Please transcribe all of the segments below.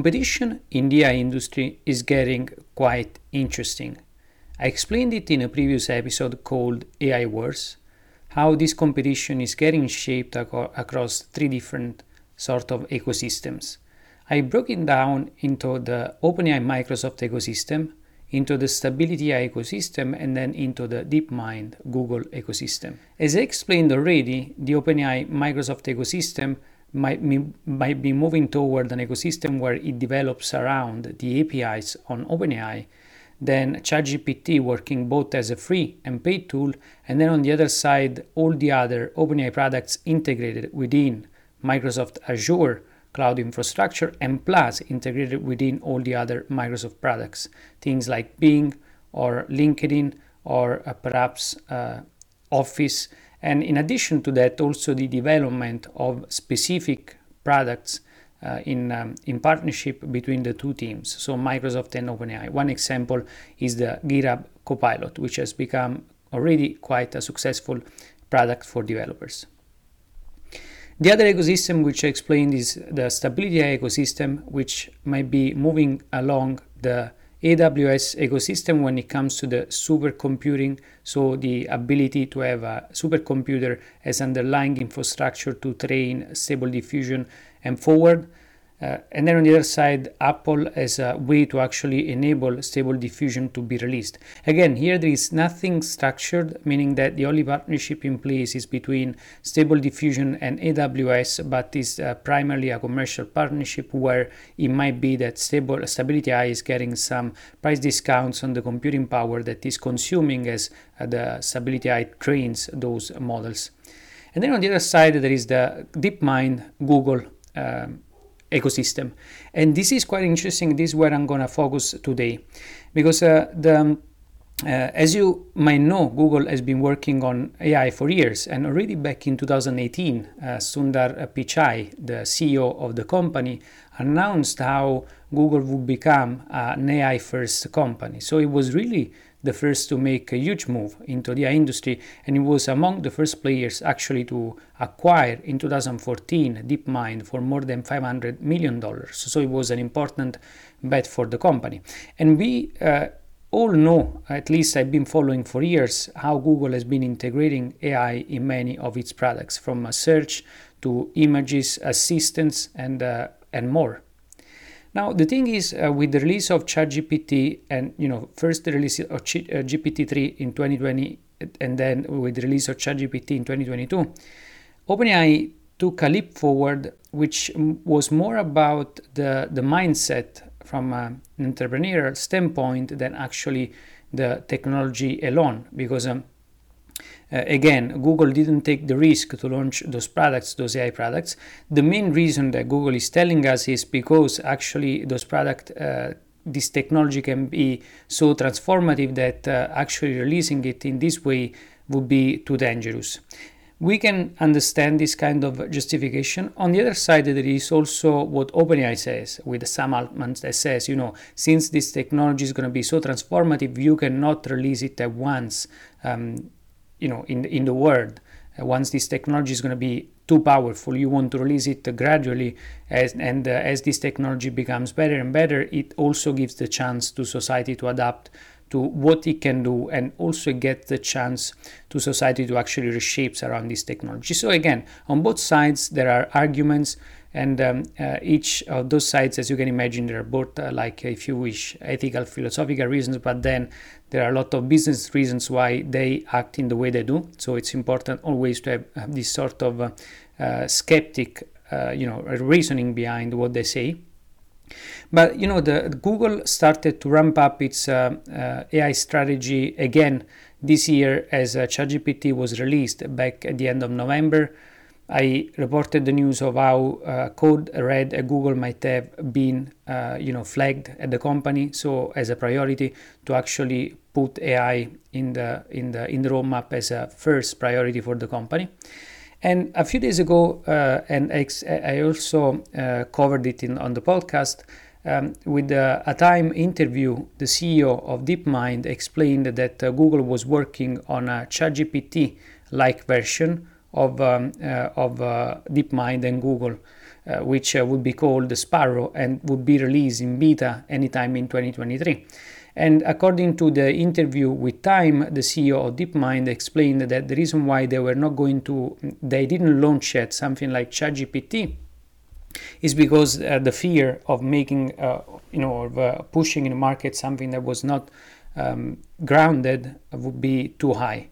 Competition in the AI industry is getting quite interesting. I explained it in a previous episode called AI Wars, how this competition is getting shaped ac- across three different sort of ecosystems. I broke it down into the OpenAI Microsoft ecosystem, into the Stability AI ecosystem, and then into the DeepMind Google ecosystem. As I explained already, the OpenAI Microsoft ecosystem might be, might be moving toward an ecosystem where it develops around the APIs on OpenAI, then ChatGPT working both as a free and paid tool, and then on the other side, all the other OpenAI products integrated within Microsoft Azure cloud infrastructure and plus integrated within all the other Microsoft products, things like Bing or LinkedIn or uh, perhaps uh, Office and in addition to that, also the development of specific products uh, in, um, in partnership between the two teams, so Microsoft and OpenAI. One example is the GitHub Copilot, which has become already quite a successful product for developers. The other ecosystem which I explained is the Stability ecosystem, which might be moving along the AWS ecosystem when it comes to the supercomputing, so the ability to have a supercomputer as underlying infrastructure to train stable diffusion and forward uh, and then on the other side, Apple as a way to actually enable stable diffusion to be released. Again, here there is nothing structured, meaning that the only partnership in place is between stable diffusion and AWS, but is uh, primarily a commercial partnership where it might be that stable Stability AI is getting some price discounts on the computing power that is consuming as uh, the Stability AI trains those models. And then on the other side, there is the DeepMind Google. Um, ecosystem. And this is quite interesting. This is where I'm going to focus today because uh, the uh, as you might know, Google has been working on AI for years, and already back in 2018, uh, Sundar Pichai, the CEO of the company, announced how Google would become an AI first company. So it was really the first to make a huge move into the AI industry, and it was among the first players actually to acquire in 2014 DeepMind for more than 500 million dollars. So it was an important bet for the company, and we. Uh, all know, at least I've been following for years, how Google has been integrating AI in many of its products, from search to images, assistants, and, uh, and more. Now the thing is, uh, with the release of ChatGPT and you know first the release of Ch- uh, GPT-3 in 2020, and then with the release of ChatGPT in 2022, OpenAI took a leap forward, which was more about the the mindset from an entrepreneurial standpoint than actually the technology alone, because. Um, uh, again, Google didn't take the risk to launch those products, those AI products. The main reason that Google is telling us is because actually those products, uh, this technology can be so transformative that uh, actually releasing it in this way would be too dangerous. We can understand this kind of justification. On the other side, there is also what OpenAI says, with Sam Altman that says, you know, since this technology is going to be so transformative, you cannot release it at once. Um, you know in in the world. Uh, once this technology is going to be too powerful you want to release it gradually. As, and uh, as this technology becomes better and better it also gives the chance to society to adapt to what it can do and also get the chance to society to actually reshape around this technology. So again on both sides there are arguments and um, uh, each of those sides as you can imagine there are both uh, like if you wish ethical philosophical reasons but then there are a lot of business reasons why they act in the way they do. So it's important always to have, this sort of uh, uh skeptic uh, you know reasoning behind what they say. But you know the, google started to ramp up its uh, ai strategy again this year as ChatGPT was released back at the end of november I reported the news of how uh, code red at Google might have been, uh, you know, flagged at the company. So as a priority to actually put AI in the in the in the roadmap as a first priority for the company. And a few days ago, uh, and I also uh, covered it in on the podcast. Um, with uh, a time interview, the CEO of DeepMind explained that uh, Google was working on a ChatGPT like version of um, uh, of uh, DeepMind and Google, uh, which would be called Sparrow and would be released in beta anytime in 2023. And according to the interview with Time, the CEO of DeepMind explained that the reason why they were not going to, they didn't launch yet something like ChatGPT, is because uh, the fear of making, uh, you know, of uh, pushing in the market something that was not um, grounded would be too high.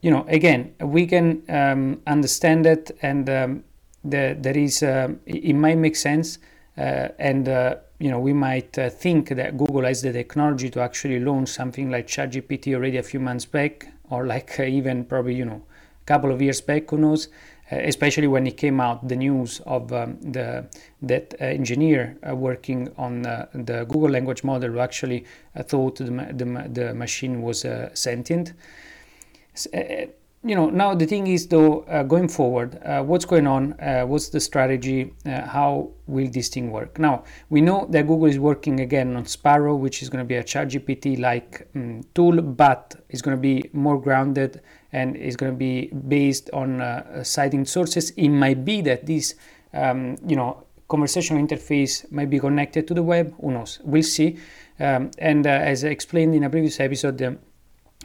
You know, again, we can um, understand that, and um, the, there is, um, it might make sense, uh, and uh, you know, we might uh, think that Google has the technology to actually launch something like ChatGPT already a few months back, or like even probably, you know, a couple of years back, who knows. Uh, especially when it came out the news of um, the that uh, engineer uh, working on the Google language model who actually thought the, the, the, machine was sentient you know now the thing is though uh, going forward uh, what's going on uh, what's the strategy how will this thing work now we know that google is working again on sparrow which is going to be a chat gpt like um, tool but it's going to be more grounded and it's going to be based on uh, citing sources. It might be that this, um, you know, conversational interface might be connected to the web. Who knows? We'll see. Um, and uh, as I explained in a previous episode, um,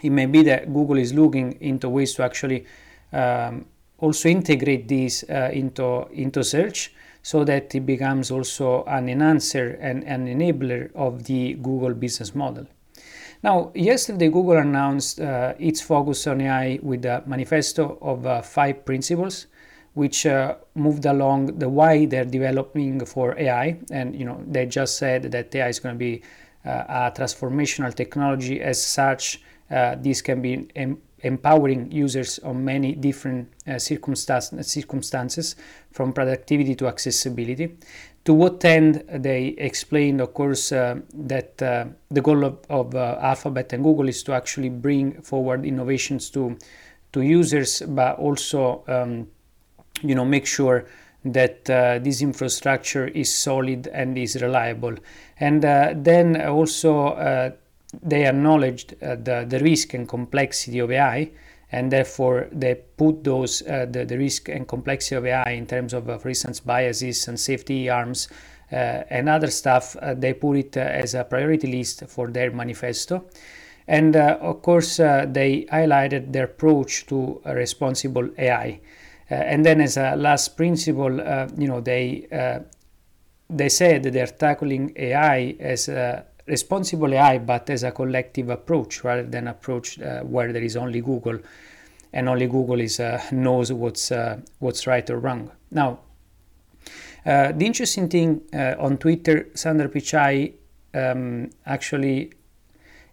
it may be that Google is looking into ways to actually um, also integrate this uh, into into search so that it becomes also an enhancer and an enabler of the Google business model. Now, yesterday Google announced uh, its focus on AI with a manifesto of uh, five principles, which uh, moved along the why they're developing for AI. And you know, they just said that AI is going to be uh, a transformational technology. As such, uh, this can be em- empowering users on many different uh, circumstances, from productivity to accessibility to what end they explained, of course, uh, that uh, the goal of, of uh, Alphabet and Google is to actually bring forward innovations to to users, but also, um, you know, make sure that uh, this infrastructure is solid and is reliable. And uh, then also uh, they acknowledged the, the risk and complexity of AI and therefore they put those uh, the, the risk and complexity of AI in terms of, uh, for instance, biases and safety arms uh, and other stuff. Uh, they put it uh, as a priority list for their manifesto, and uh, of course they highlighted their approach to responsible AI. and then, as a last principle, you know, they they said they're tackling AI as a responsible AI, but as a collective approach rather than approach uh, where there is only Google and only Google is uh, knows what's uh, what's right or wrong. Now, uh, the interesting thing uh, on Twitter, Sundar Pichai um, actually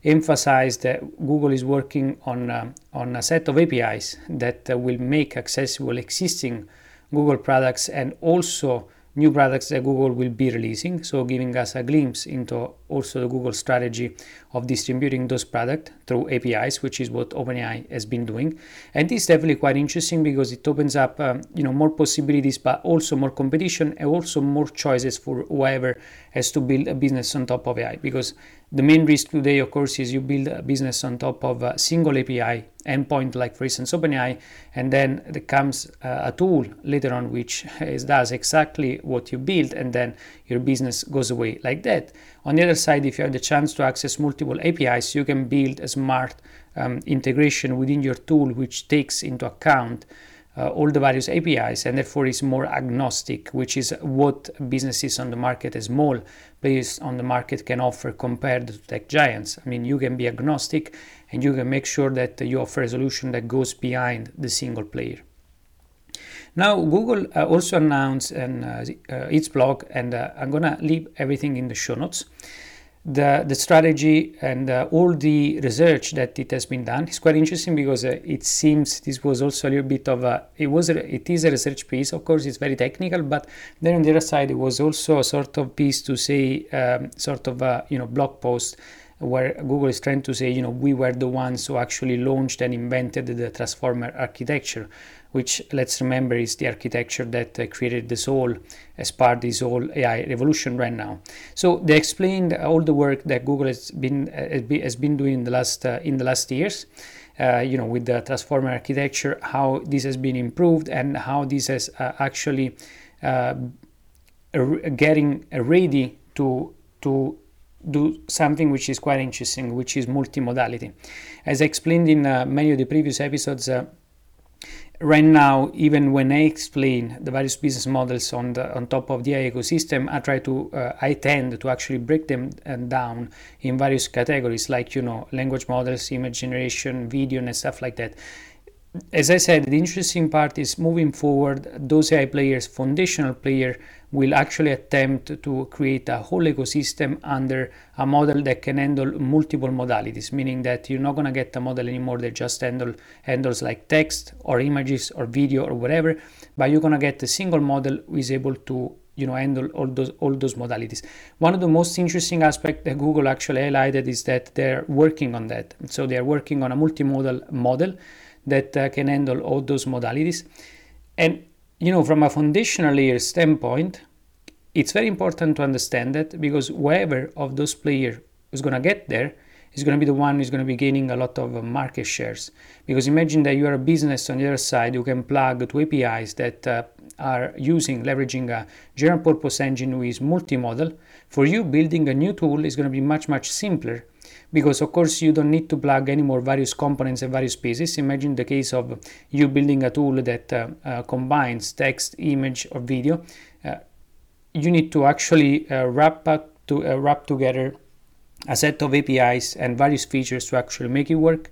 emphasized that Google is working on uh, on a set of APIs that will make accessible existing Google products and also new products that Google will be releasing. So giving us a glimpse into also the Google strategy of distributing those products through APIs, which is what OpenAI has been doing. And this is definitely quite interesting because it opens up, um, you know, more possibilities, but also more competition and also more choices for whoever has to build a business on top of AI. Because the main risk today, of course, is you build a business on top of a single API endpoint, like for instance OpenAI, and then there comes uh, a tool later on which is, does exactly what you build, and then your business goes away like that. On the other side, if you have the chance to access multiple APIs, you can build a smart um, integration within your tool which takes into account uh, all the various APIs and therefore is more agnostic, which is what businesses on the market, as small players on the market, can offer compared to tech giants. I mean, you can be agnostic and you can make sure that you offer a solution that goes behind the single player. Now, Google uh, also announced in uh, uh, its blog, and uh, I'm gonna leave everything in the show notes. The, the strategy and all the research that it has been done is quite interesting because it seems this was also a little bit of a it was a, it is a research piece. Of course it's very technical but then on the other side it was also a sort of piece to say um, sort of a you know blog post where Google is trying to say, you know, we were the ones who actually launched and invented the transformer architecture, which let's remember is the architecture that uh, created this whole as part of this whole AI revolution right now. So they explained all the work that Google has been uh, has been doing in the last uh, in the last years. uh, you know, with the transformer architecture, how this has been improved and how this has uh, actually uh, getting ready to to do something which is quite interesting, which is multimodality. As I explained in uh, many of the previous episodes, uh, right now, even when I explain the various business models on the on top of the AI ecosystem, I try to uh, I tend to actually break them uh, down in various categories, like you know language models, image generation, video, and stuff like that as I said, the interesting part is moving forward, those AI players, foundational player, will actually attempt to create a whole ecosystem under a model that can handle multiple modalities, meaning that you're not going to get a model anymore that just handle, handles like text or images or video or whatever, but you're going to get a single model who is able to you know handle all those all those modalities. One of the most interesting aspects that google actually highlighted is that they're working on that. So they're working on a multimodal model that uh, can handle all those modalities. And you know, from a foundational layer standpoint, it's very important to understand that because whoever of those players is going to get there is going to be the one who's going to be gaining a lot of uh, market shares. Because imagine that you are a business on the other side who can plug to APIs that uh, are using, leveraging a general purpose engine with multimodal. For you, building a new tool is going to be much, much simpler because of course you don't need to plug any more various components and various pieces. Imagine the case of you building a tool that uh, uh, combines text, image, or video. Uh, you need to actually uh, wrap up to uh, wrap together a set of APIs and various features to actually make it work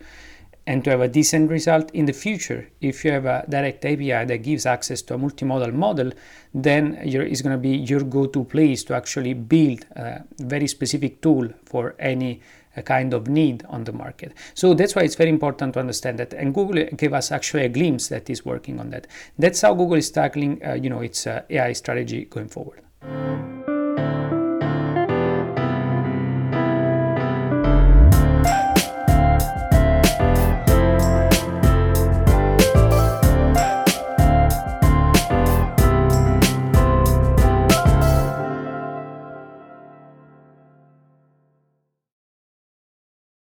and to have a decent result in the future if you have a direct api that gives access to a multimodal model then it's going to be your go-to place to actually build a very specific tool for any a kind of need on the market. So that's why it's very important to understand that. And Google gave us actually a glimpse that is working on that. That's how Google is tackling, uh, you know, its uh, AI strategy going forward.